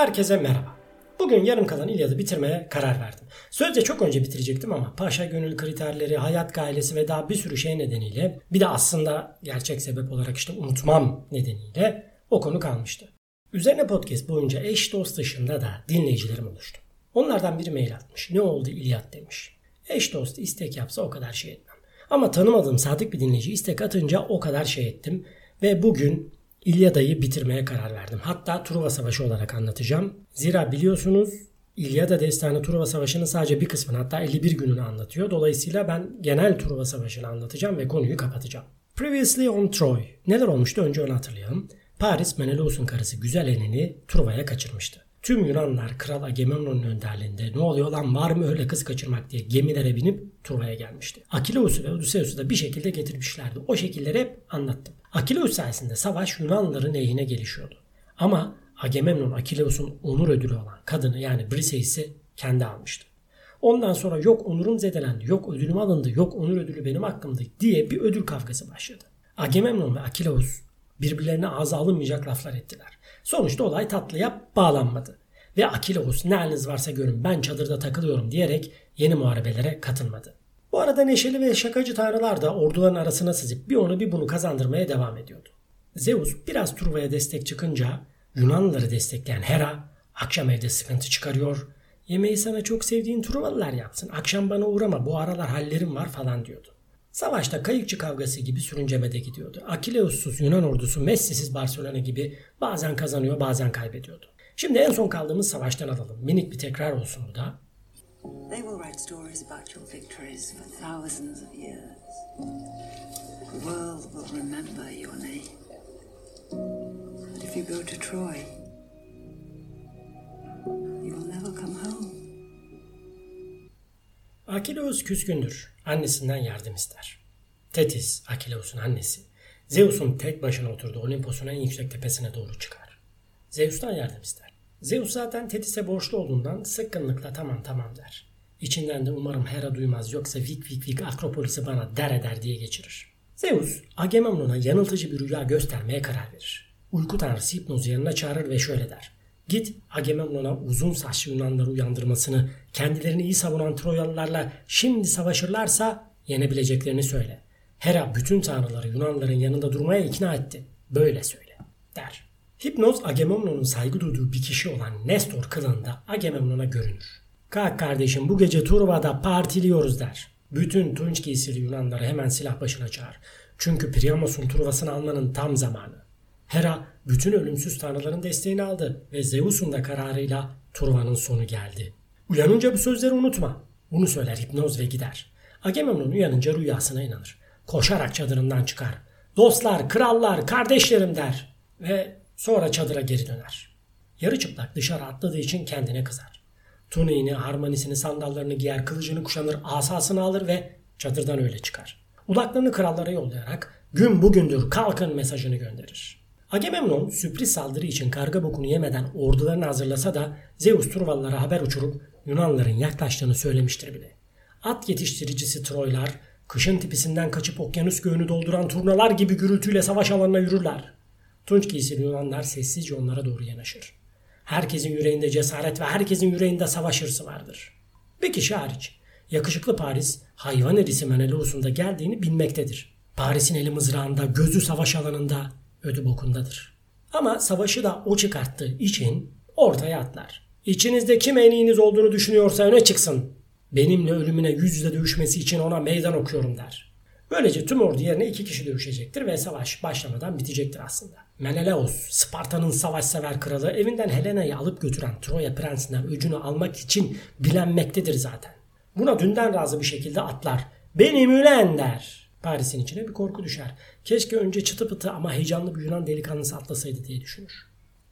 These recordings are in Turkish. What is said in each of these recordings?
Herkese merhaba. Bugün yarım kalan İlyad'ı bitirmeye karar verdim. Sözde çok önce bitirecektim ama paşa gönül kriterleri, hayat gailesi ve daha bir sürü şey nedeniyle bir de aslında gerçek sebep olarak işte unutmam nedeniyle o konu kalmıştı. Üzerine podcast boyunca eş dost dışında da dinleyicilerim oluştu. Onlardan biri mail atmış. Ne oldu İlyad demiş. Eş dost istek yapsa o kadar şey etmem. Ama tanımadığım sadık bir dinleyici istek atınca o kadar şey ettim. Ve bugün İlyada'yı bitirmeye karar verdim. Hatta Truva Savaşı olarak anlatacağım. Zira biliyorsunuz İlyada Destanı Truva Savaşı'nın sadece bir kısmını hatta 51 gününü anlatıyor. Dolayısıyla ben genel Truva Savaşı'nı anlatacağım ve konuyu kapatacağım. Previously on Troy. Neler olmuştu önce onu hatırlayalım. Paris Menelaus'un karısı Güzel Enen'i Truva'ya kaçırmıştı. Tüm Yunanlar Kral Agamemnon'un önderliğinde ne oluyor lan var mı öyle kız kaçırmak diye gemilere binip Truva'ya gelmişti. Akileus'u ve Odysseus'u da bir şekilde getirmişlerdi. O şekilleri hep anlattım. Akileus sayesinde savaş Yunanlıların lehine gelişiyordu. Ama Agamemnon Akileus'un onur ödülü olan kadını yani Briseis'i kendi almıştı. Ondan sonra yok onurum zedelendi, yok ödülüm alındı, yok onur ödülü benim hakkımdı diye bir ödül kavgası başladı. Agamemnon ve Akileus birbirlerine ağza alınmayacak laflar ettiler. Sonuçta olay tatlıya bağlanmadı. Ve Akileus ne haliniz varsa görün ben çadırda takılıyorum diyerek yeni muharebelere katılmadı. Bu arada neşeli ve şakacı tanrılar da orduların arasına sızıp bir onu bir bunu kazandırmaya devam ediyordu. Zeus biraz Truva'ya destek çıkınca Yunanlıları destekleyen Hera akşam evde sıkıntı çıkarıyor. Yemeği sana çok sevdiğin Truvalılar yapsın. Akşam bana uğrama bu aralar hallerim var falan diyordu. Savaşta kayıkçı kavgası gibi sürüncemede gidiyordu. Akileussuz Yunan ordusu Messi'siz Barcelona gibi bazen kazanıyor bazen kaybediyordu. Şimdi en son kaldığımız savaştan alalım. Minik bir tekrar olsun bu da. They will write stories about your victories for thousands of years. The world will remember your name. But if you go to Troy, you will never come home. Akileus küskündür. Annesinden yardım ister. Tetis, Akileus'un annesi, Zeus'un tek başına oturduğu Olimpos'un en yüksek tepesine doğru çıkar. Zeus'tan yardım ister. Zeus zaten Tetis'e borçlu olduğundan sıkkınlıkla tamam tamam der. İçinden de umarım Hera duymaz yoksa vik vik vik Akropolis'i bana der eder diye geçirir. Zeus Agamemnon'a yanıltıcı bir rüya göstermeye karar verir. Uyku tanrısı Hipnoz'u yanına çağırır ve şöyle der. Git Agamemnon'a uzun saçlı Yunanları uyandırmasını, kendilerini iyi savunan Troyalılarla şimdi savaşırlarsa yenebileceklerini söyle. Hera bütün tanrıları Yunanların yanında durmaya ikna etti. Böyle söyle der. Hipnoz Agamemnon'un saygı duyduğu bir kişi olan Nestor kılığında Agamemnon'a görünür. Kalk kardeşim bu gece Truva'da partiliyoruz der. Bütün tunç giysili Yunanları hemen silah başına çağır. Çünkü Priamos'un Truva'sını almanın tam zamanı. Hera bütün ölümsüz tanrıların desteğini aldı ve Zeus'un da kararıyla Truva'nın sonu geldi. Uyanınca bu sözleri unutma. Bunu söyler hipnoz ve gider. Agamemnon uyanınca rüyasına inanır. Koşarak çadırından çıkar. Dostlar, krallar, kardeşlerim der. Ve sonra çadıra geri döner. Yarı çıplak dışarı atladığı için kendine kızar. Tuniğini, harmonisini, sandallarını giyer, kılıcını kuşanır, asasını alır ve çadırdan öyle çıkar. Ulaklarını krallara yollayarak gün bugündür kalkın mesajını gönderir. Agamemnon sürpriz saldırı için karga bokunu yemeden ordularını hazırlasa da Zeus Truvalılara haber uçurup Yunanların yaklaştığını söylemiştir bile. At yetiştiricisi Troylar, kışın tipisinden kaçıp okyanus göğünü dolduran turnalar gibi gürültüyle savaş alanına yürürler. Tunç giysili Yunanlar sessizce onlara doğru yanaşır. Herkesin yüreğinde cesaret ve herkesin yüreğinde savaş hırsı vardır. Bir kişi hariç. Yakışıklı Paris, hayvan erisi Menelaus'un geldiğini bilmektedir. Paris'in eli mızrağında, gözü savaş alanında, ödü bokundadır. Ama savaşı da o çıkarttığı için ortaya atlar. İçinizde kim en iyiniz olduğunu düşünüyorsa öne çıksın. Benimle ölümüne yüz yüze dövüşmesi için ona meydan okuyorum der. Böylece tüm ordu yerine iki kişi dövüşecektir ve savaş başlamadan bitecektir aslında. Menelaos, Sparta'nın savaşsever kralı evinden Helena'yı alıp götüren Troya prensinden öcünü almak için bilenmektedir zaten. Buna dünden razı bir şekilde atlar. Benim ülen der. Paris'in içine bir korku düşer. Keşke önce çıtı pıtı ama heyecanlı bir Yunan delikanlısı atlasaydı diye düşünür.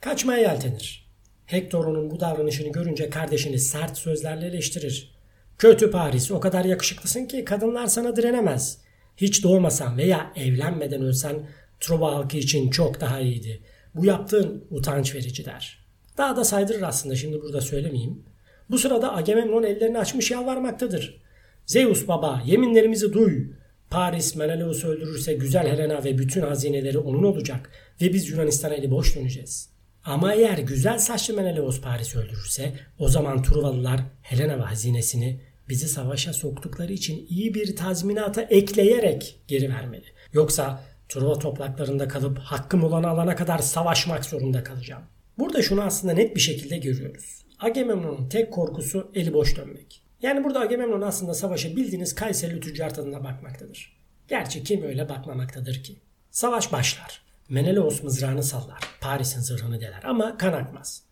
Kaçmaya yeltenir. Hector onun bu davranışını görünce kardeşini sert sözlerle eleştirir. Kötü Paris o kadar yakışıklısın ki kadınlar sana direnemez. Hiç doğmasan veya evlenmeden ölsen Truva halkı için çok daha iyiydi. Bu yaptığın utanç verici der. Daha da saydırır aslında şimdi burada söylemeyeyim. Bu sırada Agamemnon ellerini açmış yalvarmaktadır. Zeus baba yeminlerimizi duy. Paris Menelaus'u öldürürse güzel Helena ve bütün hazineleri onun olacak ve biz Yunanistan'a eli boş döneceğiz. Ama eğer güzel saçlı Menelaos Paris'i öldürürse o zaman Truvalılar Helena ve hazinesini bizi savaşa soktukları için iyi bir tazminata ekleyerek geri vermeli. Yoksa Truva topraklarında kalıp hakkım olanı alana kadar savaşmak zorunda kalacağım. Burada şunu aslında net bir şekilde görüyoruz. Agamemnon'un tek korkusu eli boş dönmek. Yani burada Agamemnon aslında savaşa bildiğiniz Kayserili tüccar tadında bakmaktadır. Gerçi kim öyle bakmamaktadır ki? Savaş başlar. Menelaos mızrağını sallar. Paris'in zırhını deler ama kan akmaz.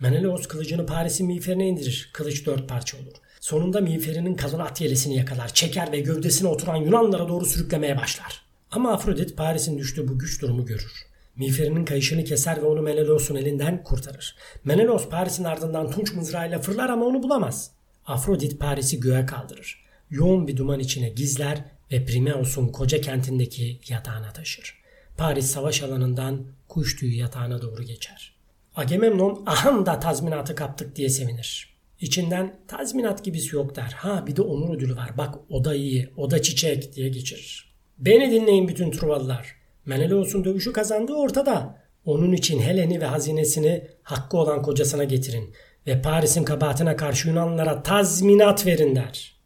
Menelaos kılıcını Paris'in miğferine indirir. Kılıç dört parça olur. Sonunda miğferinin kalın at yelesini yakalar. Çeker ve gövdesine oturan Yunanlara doğru sürüklemeye başlar. Ama Afrodit Paris'in düştüğü bu güç durumu görür. Miğferinin kayışını keser ve onu Menelaos'un elinden kurtarır. Menelaos Paris'in ardından tunç mızrağıyla fırlar ama onu bulamaz. Afrodit Paris'i göğe kaldırır. Yoğun bir duman içine gizler ve Primeos'un koca kentindeki yatağına taşır. Paris savaş alanından kuş tüyü yatağına doğru geçer. Agamemnon aham da tazminatı kaptık diye sevinir. İçinden tazminat gibisi yok der. Ha bir de onur ödülü var. Bak o da iyi, o da çiçek diye geçirir. Beni dinleyin bütün Truvalılar. Menelaos'un dövüşü kazandığı ortada. Onun için Helen'i ve hazinesini hakkı olan kocasına getirin ve Paris'in kabahatine karşı Yunanlılara tazminat verin der.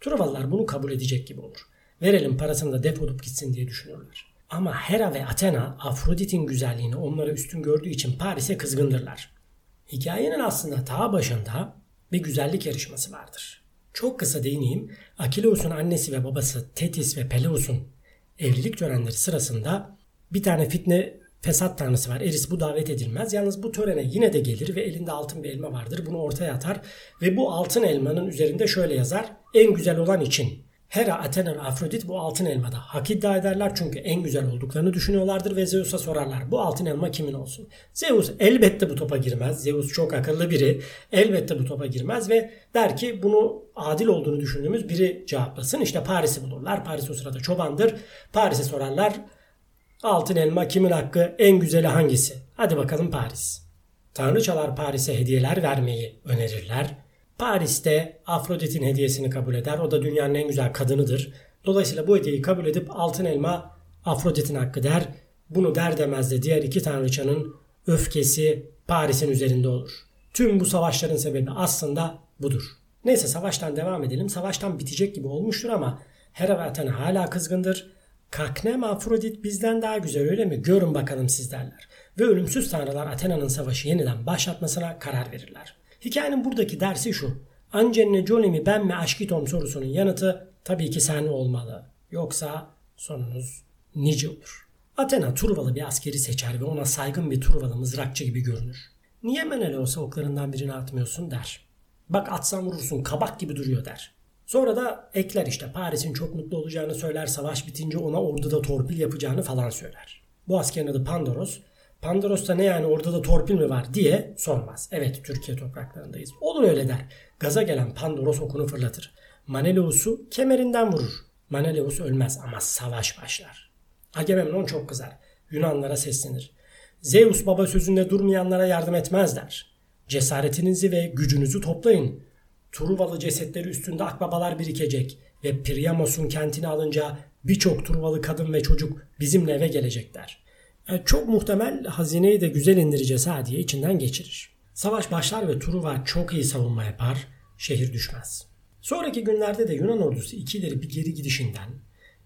Truvalılar bunu kabul edecek gibi olur. Verelim parasını da defolup gitsin diye düşünürler. Ama Hera ve Athena Afrodit'in güzelliğini onlara üstün gördüğü için Paris'e kızgındırlar. Hikayenin aslında ta başında bir güzellik yarışması vardır. Çok kısa değineyim. Akileus'un annesi ve babası Tetis ve Peleus'un evlilik törenleri sırasında bir tane fitne fesat tanrısı var. Eris bu davet edilmez. Yalnız bu törene yine de gelir ve elinde altın bir elma vardır. Bunu ortaya atar ve bu altın elmanın üzerinde şöyle yazar. En güzel olan için. Hera, Athena ve Afrodit bu altın elmada hak iddia ederler çünkü en güzel olduklarını düşünüyorlardır ve Zeus'a sorarlar. Bu altın elma kimin olsun? Zeus elbette bu topa girmez. Zeus çok akıllı biri. Elbette bu topa girmez ve der ki bunu adil olduğunu düşündüğümüz biri cevaplasın. İşte Paris'i bulurlar. Paris o sırada çobandır. Paris'e sorarlar. Altın elma kimin hakkı? En güzeli hangisi? Hadi bakalım Paris. Tanrıçalar Paris'e hediyeler vermeyi önerirler. Paris'te Afrodit'in hediyesini kabul eder. O da dünyanın en güzel kadınıdır. Dolayısıyla bu hediyeyi kabul edip altın elma Afrodit'in hakkı der. Bunu der demez de diğer iki tanrıçanın öfkesi Paris'in üzerinde olur. Tüm bu savaşların sebebi aslında budur. Neyse savaştan devam edelim. Savaştan bitecek gibi olmuştur ama Hera ve Athena hala kızgındır. Kaknem Afrodit bizden daha güzel öyle mi? Görün bakalım siz derler. Ve ölümsüz tanrılar Athena'nın savaşı yeniden başlatmasına karar verirler. Hikayenin buradaki dersi şu. Angelina Jolie mi ben mi Aşkitom sorusunun yanıtı tabii ki sen olmalı. Yoksa sonunuz nice olur. Athena Turvalı bir askeri seçer ve ona saygın bir Turvalı mızrakçı gibi görünür. Niye Menelaos'a oklarından birini atmıyorsun der. Bak atsan vurursun kabak gibi duruyor der. Sonra da ekler işte Paris'in çok mutlu olacağını söyler, savaş bitince ona orduda torpil yapacağını falan söyler. Bu askerin adı Pandoros. Pandoros'ta ne yani orada da torpil mi var diye sormaz. Evet Türkiye topraklarındayız. Olur öyle der. Gaza gelen Pandoros okunu fırlatır. Maneleus'u kemerinden vurur. Maneleus ölmez ama savaş başlar. Agamemnon çok kızar. Yunanlara seslenir. Zeus baba sözünde durmayanlara yardım etmez der. Cesaretinizi ve gücünüzü toplayın. Truvalı cesetleri üstünde akbabalar birikecek ve Priamos'un kentini alınca birçok Truvalı kadın ve çocuk bizimle eve gelecekler. Yani çok muhtemel hazineyi de güzel indireceğiz ha diye içinden geçirir. Savaş başlar ve Truva çok iyi savunma yapar, şehir düşmez. Sonraki günlerde de Yunan ordusu iki ileri bir geri gidişinden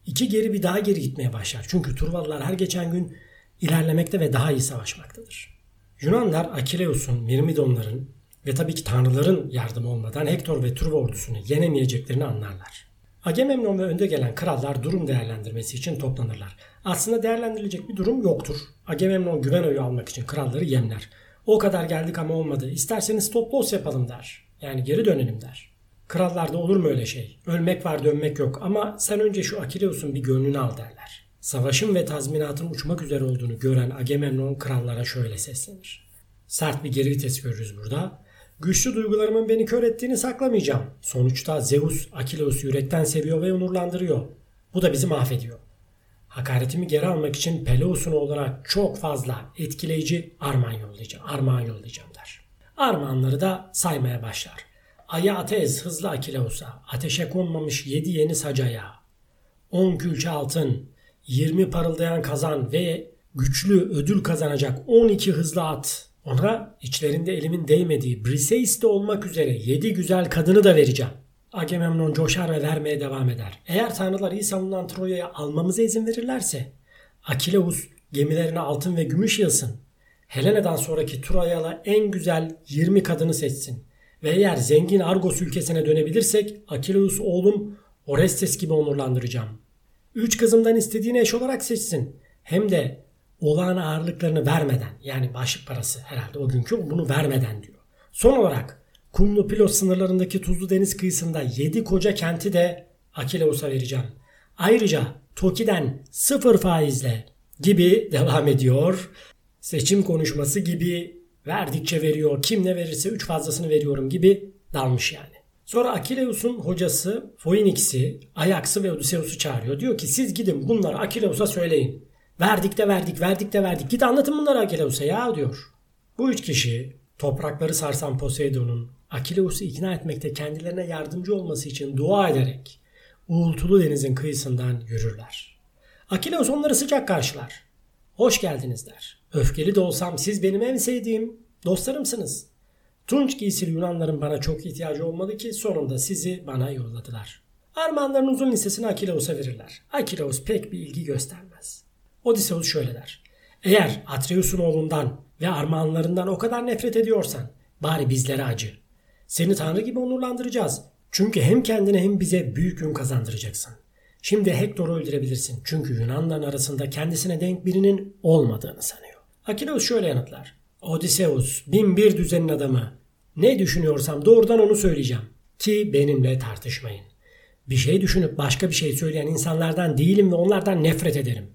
iki geri bir daha geri gitmeye başlar. Çünkü Truvalılar her geçen gün ilerlemekte ve daha iyi savaşmaktadır. Yunanlar Akileus'un, Mirmidonların ve tabii ki tanrıların yardımı olmadan Hektor ve Truva ordusunu yenemeyeceklerini anlarlar. Agamemnon ve önde gelen krallar durum değerlendirmesi için toplanırlar. Aslında değerlendirilecek bir durum yoktur. Agamemnon güven oyu almak için kralları yemler. O kadar geldik ama olmadı. İsterseniz stop loss yapalım der. Yani geri dönelim der. Krallarda olur mu öyle şey? Ölmek var dönmek yok ama sen önce şu Akileus'un bir gönlünü al derler. Savaşın ve tazminatın uçmak üzere olduğunu gören Agamemnon krallara şöyle seslenir. Sert bir geri vites görürüz burada. Güçlü duygularımın beni kör ettiğini saklamayacağım. Sonuçta Zeus Akileus'u yürekten seviyor ve onurlandırıyor. Bu da bizi mahvediyor. Hakaretimi geri almak için Peleus'un olarak çok fazla etkileyici armağan yollayacağım, armağan yollayacağım der. Armağanları da saymaya başlar. Aya Atez hızlı Akileus'a, ateşe konmamış yedi yeni sacaya, on külçe altın, yirmi parıldayan kazan ve güçlü ödül kazanacak on iki hızlı at Ona içlerinde elimin değmediği Briseis'te olmak üzere yedi güzel kadını da vereceğim. Agamemnon coşar ve vermeye devam eder. Eğer tanrılar iyi savunan Troya'ya almamıza izin verirlerse Akileus gemilerine altın ve gümüş yılsın. Helena'dan sonraki Troyalı en güzel 20 kadını seçsin. Ve eğer zengin Argos ülkesine dönebilirsek Akileus oğlum Orestes gibi onurlandıracağım. Üç kızımdan istediğini eş olarak seçsin. Hem de olağan ağırlıklarını vermeden yani başlık parası herhalde o günkü bunu vermeden diyor. Son olarak Kumlu Pilos sınırlarındaki tuzlu deniz kıyısında 7 koca kenti de Akileus'a vereceğim. Ayrıca Toki'den sıfır faizle gibi devam ediyor. Seçim konuşması gibi verdikçe veriyor. Kim ne verirse 3 fazlasını veriyorum gibi dalmış yani. Sonra Akileus'un hocası Phoenix'i, Ajax'ı ve Odysseus'u çağırıyor. Diyor ki siz gidin bunları Akileus'a söyleyin. Verdik de verdik, verdik de verdik. Git anlatın bunları Akileus'a ya diyor. Bu üç kişi toprakları sarsan Poseidon'un Akileus'u ikna etmekte kendilerine yardımcı olması için dua ederek uğultulu denizin kıyısından yürürler. Akileus onları sıcak karşılar. Hoş geldiniz der. Öfkeli de olsam siz benim en sevdiğim dostlarımsınız. Tunç giysili Yunanların bana çok ihtiyacı olmadı ki sonunda sizi bana yolladılar. Armağanların uzun listesini Akileus'a verirler. Akileus pek bir ilgi göstermez. Odysseus şöyle der. Eğer Atreus'un oğlundan ve armağanlarından o kadar nefret ediyorsan bari bizlere acı. Seni Tanrı gibi onurlandıracağız. Çünkü hem kendine hem bize büyük ün kazandıracaksın. Şimdi Hektor'u öldürebilirsin. Çünkü Yunanların arasında kendisine denk birinin olmadığını sanıyor. Akileus şöyle yanıtlar. Odysseus, bin bir düzenin adamı. Ne düşünüyorsam doğrudan onu söyleyeceğim. Ki benimle tartışmayın. Bir şey düşünüp başka bir şey söyleyen insanlardan değilim ve onlardan nefret ederim.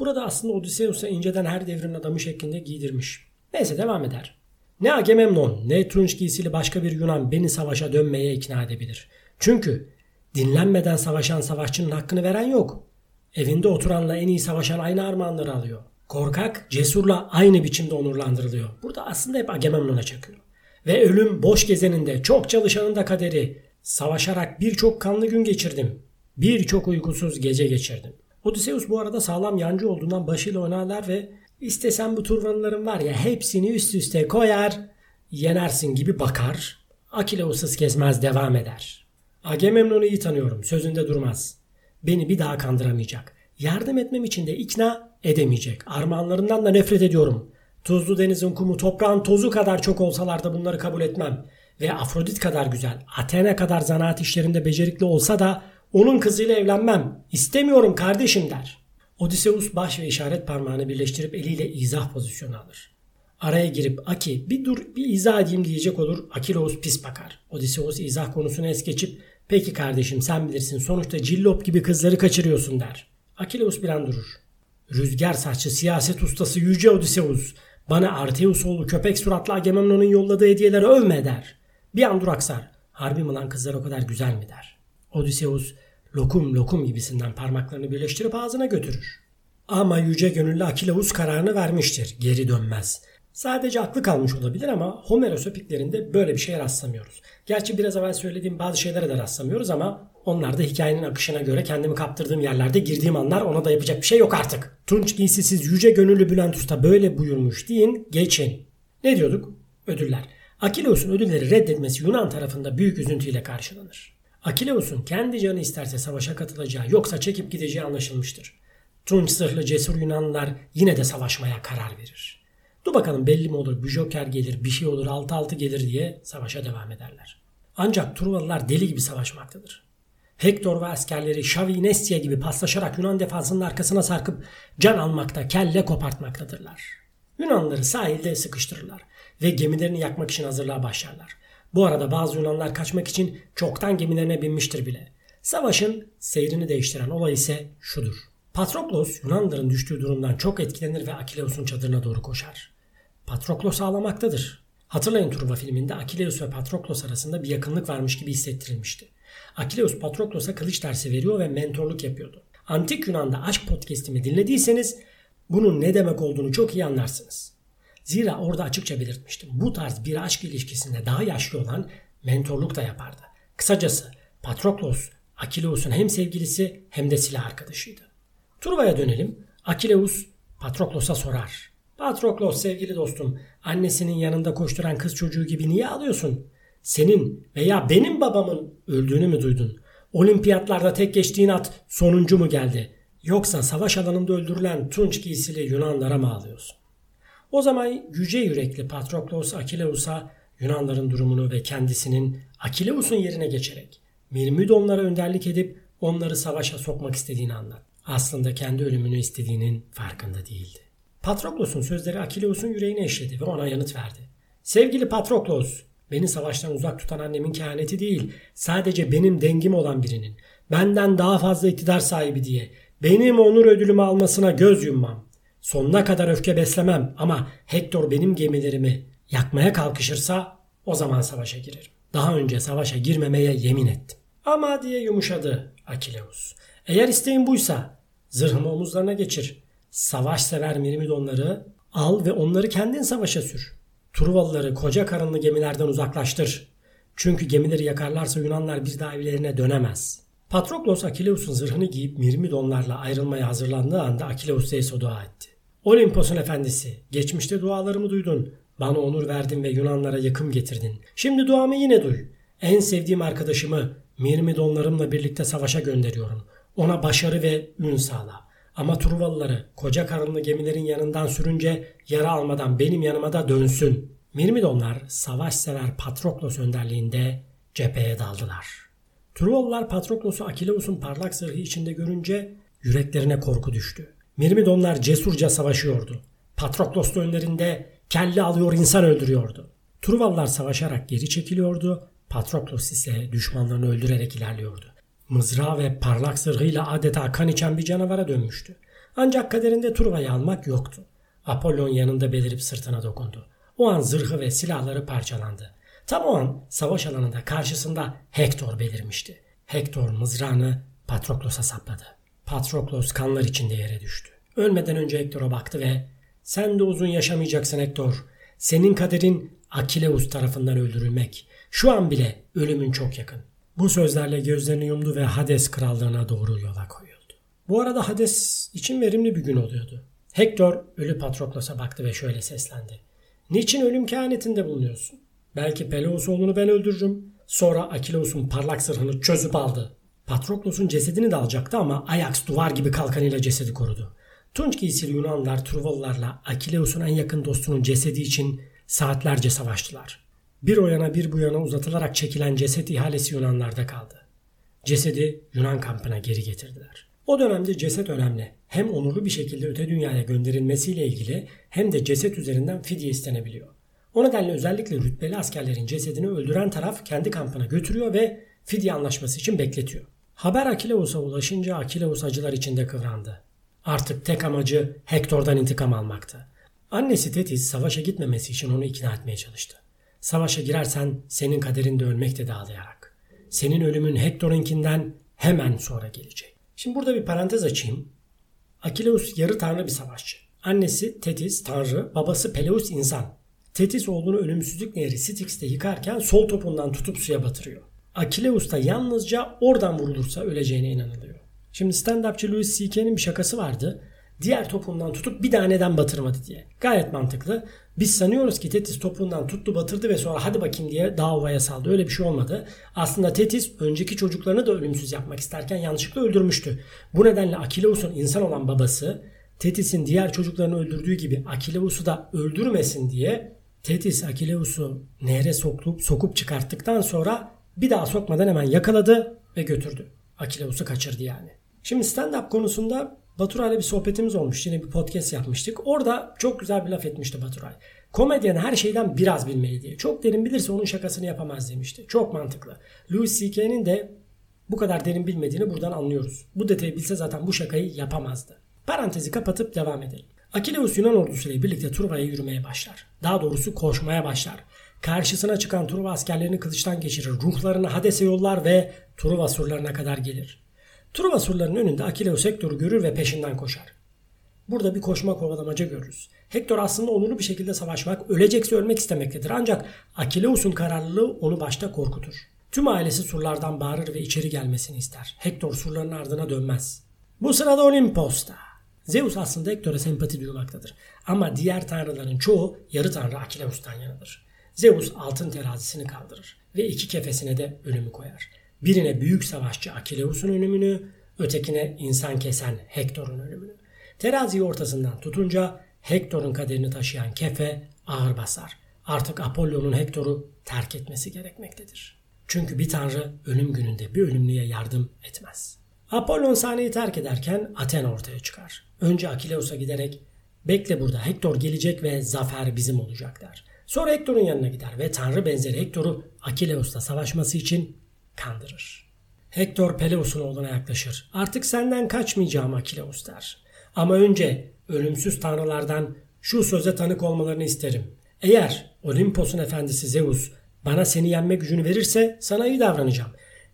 Burada aslında Odysseus'a inceden her devrin adamı şeklinde giydirmiş. Neyse devam eder. Ne Agamemnon ne Tunç giysili başka bir Yunan beni savaşa dönmeye ikna edebilir. Çünkü dinlenmeden savaşan savaşçının hakkını veren yok. Evinde oturanla en iyi savaşan aynı armağanları alıyor. Korkak cesurla aynı biçimde onurlandırılıyor. Burada aslında hep Agamemnon'a çakıyor. Ve ölüm boş gezeninde çok çalışanın da kaderi. Savaşarak birçok kanlı gün geçirdim. Birçok uykusuz gece geçirdim. Odysseus bu arada sağlam yancı olduğundan başıyla oynarlar ve istesen bu turvanların var ya hepsini üst üste koyar yenersin gibi bakar. Akileus'uz kesmez devam eder. Agamemnon'u iyi tanıyorum sözünde durmaz. Beni bir daha kandıramayacak. Yardım etmem için de ikna edemeyecek. Armağanlarından da nefret ediyorum. Tuzlu denizin kumu toprağın tozu kadar çok olsalar da bunları kabul etmem. Ve Afrodit kadar güzel, Athena kadar zanaat işlerinde becerikli olsa da onun kızıyla evlenmem. İstemiyorum kardeşim der. Odysseus baş ve işaret parmağını birleştirip eliyle izah pozisyonu alır. Araya girip Aki bir dur bir izah edeyim diyecek olur. Akileus pis bakar. Odysseus izah konusunu es geçip peki kardeşim sen bilirsin sonuçta cillop gibi kızları kaçırıyorsun der. Akileus bir an durur. Rüzgar saçlı siyaset ustası Yüce Odysseus bana Arteus oğlu köpek suratlı Agamemnon'un yolladığı hediyeleri övme der. Bir an duraksar. Harbi mi lan kızlar o kadar güzel mi der. Odysseus lokum lokum gibisinden parmaklarını birleştirip ağzına götürür. Ama yüce gönüllü Akileus kararını vermiştir. Geri dönmez. Sadece aklı kalmış olabilir ama Homeros öpiklerinde böyle bir şeye rastlamıyoruz. Gerçi biraz evvel söylediğim bazı şeylere de rastlamıyoruz ama onlar da hikayenin akışına göre kendimi kaptırdığım yerlerde girdiğim anlar ona da yapacak bir şey yok artık. Tunç giysisiz yüce gönüllü Bülent Usta böyle buyurmuş deyin geçin. Ne diyorduk? Ödüller. Akileus'un ödülleri reddetmesi Yunan tarafında büyük üzüntüyle karşılanır. Akileus'un kendi canı isterse savaşa katılacağı yoksa çekip gideceği anlaşılmıştır. Tunç zırhlı cesur Yunanlılar yine de savaşmaya karar verir. Dur bakalım belli mi olur bir joker gelir bir şey olur altı altı gelir diye savaşa devam ederler. Ancak Truvalılar deli gibi savaşmaktadır. Hektor ve askerleri Şavi Nestia gibi paslaşarak Yunan defansının arkasına sarkıp can almakta, kelle kopartmaktadırlar. Yunanlıları sahilde sıkıştırırlar ve gemilerini yakmak için hazırlığa başlarlar. Bu arada bazı Yunanlar kaçmak için çoktan gemilerine binmiştir bile. Savaşın seyrini değiştiren olay ise şudur. Patroklos Yunanların düştüğü durumdan çok etkilenir ve Akileus'un çadırına doğru koşar. Patroklos ağlamaktadır. Hatırlayın Truva filminde Akileus ve Patroklos arasında bir yakınlık varmış gibi hissettirilmişti. Akileus Patroklos'a kılıç dersi veriyor ve mentorluk yapıyordu. Antik Yunan'da aşk podcast'imi dinlediyseniz bunun ne demek olduğunu çok iyi anlarsınız. Zira orada açıkça belirtmiştim. Bu tarz bir aşk ilişkisinde daha yaşlı olan mentorluk da yapardı. Kısacası Patroklos, Akileus'un hem sevgilisi hem de silah arkadaşıydı. Truva'ya dönelim. Akileus Patroklos'a sorar. Patroklos sevgili dostum, annesinin yanında koşturan kız çocuğu gibi niye alıyorsun? Senin veya benim babamın öldüğünü mü duydun? Olimpiyatlarda tek geçtiğin at sonuncu mu geldi? Yoksa savaş alanında öldürülen tunç giysili Yunanlara mı ağlıyorsun? O zaman yüce yürekli Patroklos Akileus'a Yunanların durumunu ve kendisinin Akileus'un yerine geçerek Mirmidonlara önderlik edip onları savaşa sokmak istediğini anlat. Aslında kendi ölümünü istediğinin farkında değildi. Patroklos'un sözleri Akileus'un yüreğine eşledi ve ona yanıt verdi. Sevgili Patroklos, beni savaştan uzak tutan annemin kehaneti değil, sadece benim dengim olan birinin, benden daha fazla iktidar sahibi diye benim onur ödülümü almasına göz yummam. Sonuna kadar öfke beslemem ama Hector benim gemilerimi yakmaya kalkışırsa o zaman savaşa girerim. Daha önce savaşa girmemeye yemin ettim. Ama diye yumuşadı Akileus. Eğer isteğin buysa zırhımı omuzlarına geçir. Savaş sever Mirmidonları al ve onları kendin savaşa sür. Truvalıları koca karınlı gemilerden uzaklaştır. Çünkü gemileri yakarlarsa Yunanlar bir daha evlerine dönemez. Patroklos Akileus'un zırhını giyip Mirmidonlarla ayrılmaya hazırlandığı anda Akileus Zeus'a dua etti. Olimpos'un efendisi, geçmişte dualarımı duydun. Bana onur verdin ve Yunanlara yakım getirdin. Şimdi duamı yine duy. En sevdiğim arkadaşımı Mirmidonlarımla birlikte savaşa gönderiyorum. Ona başarı ve ün sağla. Ama Truvalıları koca karınlı gemilerin yanından sürünce yara almadan benim yanıma da dönsün. Mirmidonlar savaş sever Patroklos önderliğinde cepheye daldılar. Truvalılar Patroklos'u Akileus'un parlak zırhı içinde görünce yüreklerine korku düştü. Mirmidonlar cesurca savaşıyordu. Patroklos da önlerinde kelle alıyor insan öldürüyordu. Truvalılar savaşarak geri çekiliyordu. Patroklos ise düşmanlarını öldürerek ilerliyordu. Mızrağı ve parlak zırhıyla adeta kan içen bir canavara dönmüştü. Ancak kaderinde Truva'yı almak yoktu. Apollon yanında belirip sırtına dokundu. O an zırhı ve silahları parçalandı. Tam o an savaş alanında karşısında Hektor belirmişti. Hektor mızrağını Patroklos'a sapladı. Patroklos kanlar içinde yere düştü. Ölmeden önce Hektor'a baktı ve ''Sen de uzun yaşamayacaksın Hektor. Senin kaderin Akileus tarafından öldürülmek. Şu an bile ölümün çok yakın. Bu sözlerle gözlerini yumdu ve Hades krallığına doğru yola koyuldu. Bu arada Hades için verimli bir gün oluyordu. Hector ölü Patroklos'a baktı ve şöyle seslendi. Niçin ölüm kehanetinde bulunuyorsun? Belki Peleus oğlunu ben öldürürüm. Sonra Akileus'un parlak zırhını çözüp aldı. Patroklos'un cesedini de alacaktı ama Ajax duvar gibi kalkanıyla cesedi korudu. Tunç giysili Yunanlar Truvalılarla Akileus'un en yakın dostunun cesedi için saatlerce savaştılar. Bir o yana bir bu yana uzatılarak çekilen ceset ihalesi Yunanlarda kaldı. Cesedi Yunan kampına geri getirdiler. O dönemde ceset önemli. Hem onurlu bir şekilde öte dünyaya gönderilmesiyle ilgili hem de ceset üzerinden fidye istenebiliyor. O nedenle özellikle rütbeli askerlerin cesedini öldüren taraf kendi kampına götürüyor ve fidye anlaşması için bekletiyor. Haber Akileus'a ulaşınca Akileus acılar içinde kıvrandı. Artık tek amacı Hektor'dan intikam almaktı. Annesi Tetis savaşa gitmemesi için onu ikna etmeye çalıştı. Savaşa girersen senin kaderinde ölmek de dağlayarak. Senin ölümün Hector'unkinden hemen sonra gelecek. Şimdi burada bir parantez açayım. Akileus yarı tanrı bir savaşçı. Annesi Tetis tanrı, babası Peleus insan. Tetis oğlunu ölümsüzlük nehri Styx'te yıkarken sol topundan tutup suya batırıyor. Akileus da yalnızca oradan vurulursa öleceğine inanılıyor. Şimdi stand-upçı Louis C.K.'nin bir şakası vardı. Diğer topundan tutup bir tane neden batırmadı diye. Gayet mantıklı. Biz sanıyoruz ki Tetis topuğundan tuttu batırdı ve sonra hadi bakayım diye dağ ovaya saldı. Öyle bir şey olmadı. Aslında Tetis önceki çocuklarını da ölümsüz yapmak isterken yanlışlıkla öldürmüştü. Bu nedenle Akileus'un insan olan babası Tetis'in diğer çocuklarını öldürdüğü gibi Akileus'u da öldürmesin diye Tetis Akileus'u nehre sokup, sokup çıkarttıktan sonra bir daha sokmadan hemen yakaladı ve götürdü. Akileus'u kaçırdı yani. Şimdi stand-up konusunda Baturay'la bir sohbetimiz olmuş. Yine bir podcast yapmıştık. Orada çok güzel bir laf etmişti Baturay. Komedyen her şeyden biraz bilmeli diye. Çok derin bilirse onun şakasını yapamaz demişti. Çok mantıklı. Louis C.K.'nin de bu kadar derin bilmediğini buradan anlıyoruz. Bu detayı bilse zaten bu şakayı yapamazdı. Parantezi kapatıp devam edelim. Akileus Yunan ordusuyla birlikte Truva'ya yürümeye başlar. Daha doğrusu koşmaya başlar. Karşısına çıkan Truva askerlerini kılıçtan geçirir. Ruhlarını Hades'e yollar ve Truva surlarına kadar gelir. Truva surlarının önünde Akileus Hektor'u görür ve peşinden koşar. Burada bir koşma kovalamaca görürüz. Hektor aslında onurlu bir şekilde savaşmak, ölecekse ölmek istemektedir. Ancak Akileus'un kararlılığı onu başta korkutur. Tüm ailesi surlardan bağırır ve içeri gelmesini ister. Hektor surların ardına dönmez. Bu sırada Olimpos'ta Zeus aslında Hektor'a sempati duymaktadır. Ama diğer tanrıların çoğu yarı tanrı Akileus'tan yanıdır. Zeus altın terazisini kaldırır ve iki kefesine de ölümü koyar. Birine büyük savaşçı Akileus'un ölümünü, ötekine insan kesen Hektor'un ölümünü. Teraziyi ortasından tutunca Hektor'un kaderini taşıyan kefe ağır basar. Artık Apollo'nun Hektor'u terk etmesi gerekmektedir. Çünkü bir tanrı ölüm gününde bir ölümlüye yardım etmez. Apollon sahneyi terk ederken Athena ortaya çıkar. Önce Akileus'a giderek bekle burada Hektor gelecek ve zafer bizim olacak der. Sonra Hektor'un yanına gider ve tanrı benzeri Hektor'u Akileus'la savaşması için kandırır. Hektor Peleus'un oğluna yaklaşır. Artık senden kaçmayacağım Akileus der. Ama önce ölümsüz tanrılardan şu söze tanık olmalarını isterim. Eğer Olimpos'un efendisi Zeus bana seni yenme gücünü verirse sana iyi davranacağım.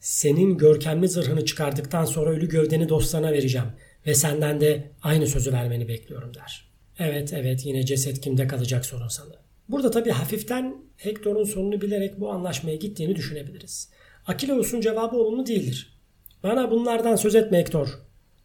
Senin görkemli zırhını çıkardıktan sonra ölü gövdeni dostlarına vereceğim ve senden de aynı sözü vermeni bekliyorum der. Evet evet yine ceset kimde kalacak sorunsalı. Burada tabi hafiften Hektor'un sonunu bilerek bu anlaşmaya gittiğini düşünebiliriz. Akileus'un cevabı olumlu değildir. Bana bunlardan söz etme Hektor.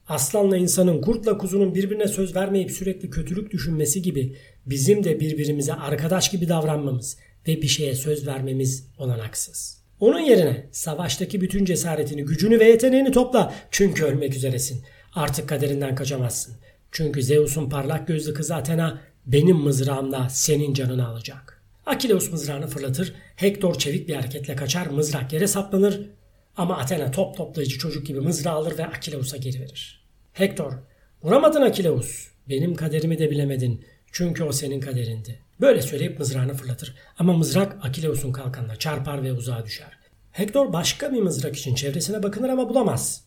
Aslanla insanın, kurtla kuzunun birbirine söz vermeyip sürekli kötülük düşünmesi gibi bizim de birbirimize arkadaş gibi davranmamız ve bir şeye söz vermemiz olanaksız. Onun yerine savaştaki bütün cesaretini, gücünü ve yeteneğini topla çünkü ölmek üzeresin. Artık kaderinden kaçamazsın. Çünkü Zeus'un parlak gözlü kızı Athena benim mızrağımla senin canını alacak. Akileus mızrağını fırlatır, Hektor çevik bir hareketle kaçar, mızrak yere saplanır ama Athena top toplayıcı çocuk gibi mızrağı alır ve Akileus'a geri verir. Hektor, vuramadın Akileus, benim kaderimi de bilemedin çünkü o senin kaderindi. Böyle söyleyip mızrağını fırlatır ama mızrak Akileus'un kalkanına çarpar ve uzağa düşer. Hektor başka bir mızrak için çevresine bakınır ama bulamaz.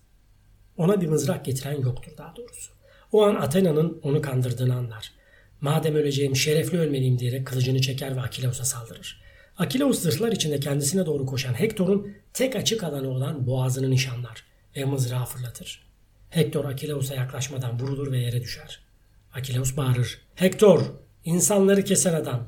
Ona bir mızrak getiren yoktur daha doğrusu. O an Athena'nın onu kandırdığını anlar. Madem öleceğim şerefli ölmeliyim diyerek kılıcını çeker ve Akileus'a saldırır. Akileus zırhlar içinde kendisine doğru koşan Hektor'un tek açık alanı olan boğazını nişanlar ve mızrağı fırlatır. Hektor Akileus'a yaklaşmadan vurulur ve yere düşer. Akileus bağırır. Hektor, insanları kesen adam.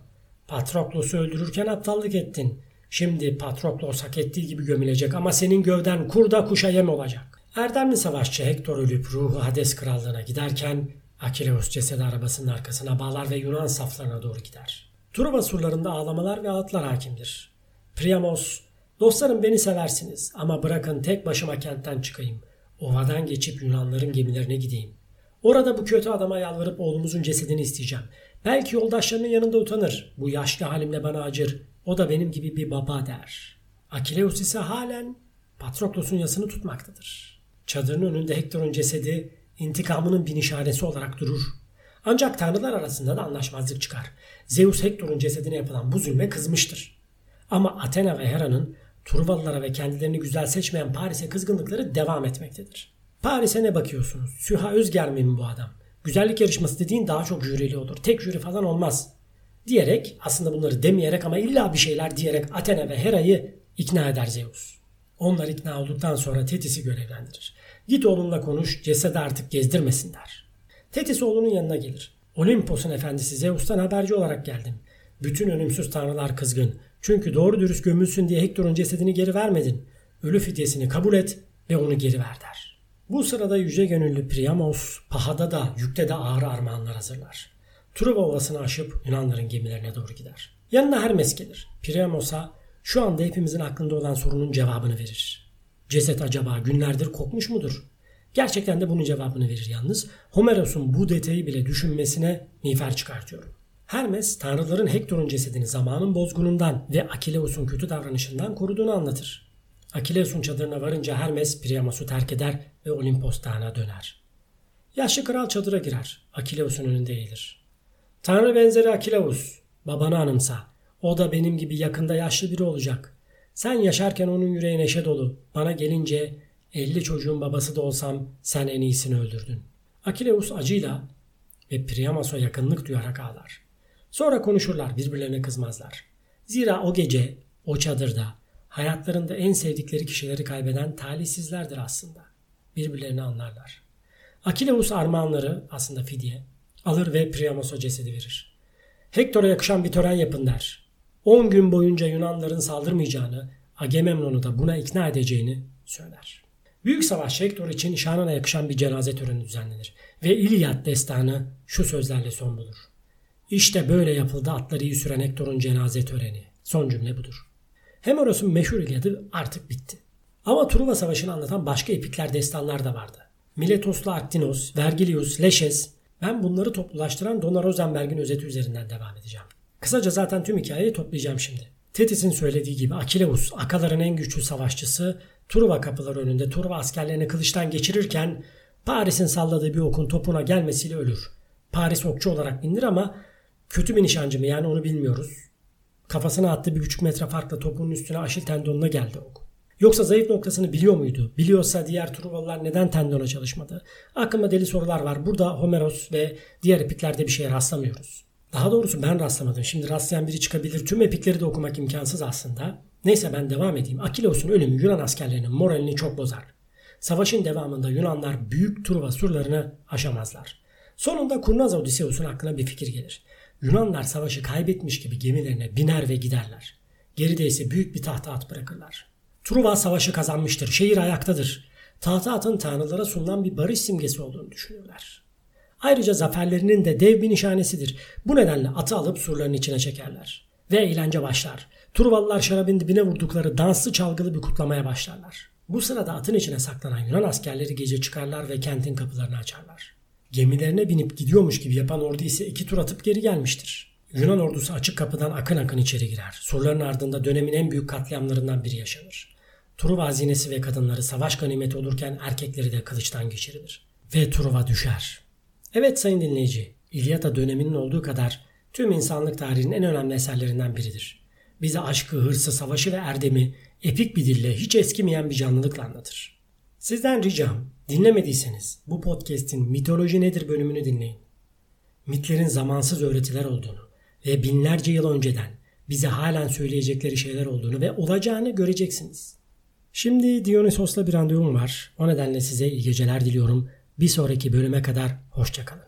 Patroklos'u öldürürken aptallık ettin. Şimdi Patroklos hak ettiği gibi gömülecek ama senin gövden kurda kuşa yem olacak. Erdemli savaşçı Hektor ölüp ruhu Hades krallığına giderken Akileus cesedi arabasının arkasına bağlar ve Yunan saflarına doğru gider. Truva surlarında ağlamalar ve ağıtlar hakimdir. Priamos, dostlarım beni seversiniz ama bırakın tek başıma kentten çıkayım. Ovadan geçip Yunanların gemilerine gideyim. Orada bu kötü adama yalvarıp oğlumuzun cesedini isteyeceğim. Belki yoldaşlarının yanında utanır. Bu yaşlı halimle bana acır. O da benim gibi bir baba der. Akileus ise halen Patroklos'un yasını tutmaktadır. Çadırın önünde Hektor'un cesedi intikamının bir nişanesi olarak durur. Ancak tanrılar arasında da anlaşmazlık çıkar. Zeus Hektor'un cesedine yapılan bu zulme kızmıştır. Ama Athena ve Hera'nın Truvalılara ve kendilerini güzel seçmeyen Paris'e kızgınlıkları devam etmektedir. Paris'e ne bakıyorsunuz? Süha Özgermi mi bu adam? Güzellik yarışması dediğin daha çok jürili olur. Tek jüri falan olmaz. Diyerek aslında bunları demeyerek ama illa bir şeyler diyerek Athena ve Hera'yı ikna eder Zeus. Onlar ikna olduktan sonra Tetis'i görevlendirir. Git oğlunla konuş, cesedi artık gezdirmesin der. Tetis oğlunun yanına gelir. Olimpos'un efendisi Zeus'tan haberci olarak geldim. Bütün ölümsüz tanrılar kızgın. Çünkü doğru dürüst gömülsün diye Hektor'un cesedini geri vermedin. Ölü fidyesini kabul et ve onu geri ver der. Bu sırada yüce gönüllü Priamos, pahada da yükte de ağır armağanlar hazırlar. Truva Ovası'nı aşıp Yunanların gemilerine doğru gider. Yanına Hermes gelir. Priamos'a şu anda hepimizin aklında olan sorunun cevabını verir. Ceset acaba günlerdir kokmuş mudur? Gerçekten de bunun cevabını verir yalnız. Homeros'un bu detayı bile düşünmesine miğfer çıkartıyorum. Hermes, tanrıların Hektor'un cesedini zamanın bozgunundan ve Akileus'un kötü davranışından koruduğunu anlatır. Akileus'un çadırına varınca Hermes Priamos'u terk eder ve Olimpos dağına döner. Yaşlı kral çadıra girer. Akileus'un önünde eğilir. Tanrı benzeri Akileus, babanı anımsa. O da benim gibi yakında yaşlı biri olacak. Sen yaşarken onun yüreği neşe dolu. Bana gelince elli çocuğun babası da olsam sen en iyisini öldürdün. Akileus acıyla ve Priamos'a yakınlık duyarak ağlar. Sonra konuşurlar, birbirlerine kızmazlar. Zira o gece, o çadırda, hayatlarında en sevdikleri kişileri kaybeden talihsizlerdir aslında. Birbirlerini anlarlar. Akileus armağanları, aslında fidye, alır ve Priamos'a cesedi verir. Hektor'a yakışan bir tören yapın der. 10 gün boyunca Yunanların saldırmayacağını, Agamemnon'u da buna ikna edeceğini söyler. Büyük savaş Hektor için şanına yakışan bir cenaze töreni düzenlenir. Ve İlyad destanı şu sözlerle son bulur. İşte böyle yapıldı atları iyi süren Hektor'un cenaze töreni. Son cümle budur. Hemeros'un meşhur İlyad'ı artık bitti. Ama Truva Savaşı'nı anlatan başka epikler destanlar da vardı. Miletos'la Aktinos, Vergilius, Leşes. Ben bunları toplulaştıran Dona Rosenberg'in özeti üzerinden devam edeceğim. Kısaca zaten tüm hikayeyi toplayacağım şimdi. Tetis'in söylediği gibi Akileus, Akaların en güçlü savaşçısı, Truva kapıları önünde Truva askerlerini kılıçtan geçirirken Paris'in salladığı bir okun topuna gelmesiyle ölür. Paris okçu olarak bilinir ama kötü bir nişancı mı yani onu bilmiyoruz. Kafasına attığı bir buçuk metre farkla topunun üstüne aşil tendonuna geldi ok. Yoksa zayıf noktasını biliyor muydu? Biliyorsa diğer Truvalılar neden tendona çalışmadı? Aklımda deli sorular var. Burada Homeros ve diğer epiklerde bir şeye rastlamıyoruz. Daha doğrusu ben rastlamadım. Şimdi rastlayan biri çıkabilir. Tüm epikleri de okumak imkansız aslında. Neyse ben devam edeyim. Akileus'un ölümü Yunan askerlerinin moralini çok bozar. Savaşın devamında Yunanlar büyük Truva surlarını aşamazlar. Sonunda Kurnaz Odysseus'un aklına bir fikir gelir. Yunanlar savaşı kaybetmiş gibi gemilerine biner ve giderler. Geride ise büyük bir tahta at bırakırlar. Truva savaşı kazanmıştır, şehir ayaktadır. Tahta atın tanrılara sunulan bir barış simgesi olduğunu düşünüyorlar. Ayrıca zaferlerinin de dev bir nişanesidir. Bu nedenle atı alıp surların içine çekerler. Ve eğlence başlar. Truvalılar şarabın dibine vurdukları danslı çalgılı bir kutlamaya başlarlar. Bu sırada atın içine saklanan Yunan askerleri gece çıkarlar ve kentin kapılarını açarlar. Gemilerine binip gidiyormuş gibi yapan ordu ise iki tur atıp geri gelmiştir. Yunan ordusu açık kapıdan akın akın içeri girer. Surların ardında dönemin en büyük katliamlarından biri yaşanır. Truva hazinesi ve kadınları savaş ganimeti olurken erkekleri de kılıçtan geçirilir. Ve Truva düşer. Evet sayın dinleyici, İlyada döneminin olduğu kadar tüm insanlık tarihinin en önemli eserlerinden biridir. Bize aşkı, hırsı, savaşı ve erdemi epik bir dille hiç eskimeyen bir canlılıkla anlatır. Sizden ricam dinlemediyseniz bu podcast'in mitoloji nedir bölümünü dinleyin. Mitlerin zamansız öğretiler olduğunu ve binlerce yıl önceden bize halen söyleyecekleri şeyler olduğunu ve olacağını göreceksiniz. Şimdi Dionysos'la bir randevum var. O nedenle size iyi geceler diliyorum. Bir sonraki bölüme kadar hoşçakalın.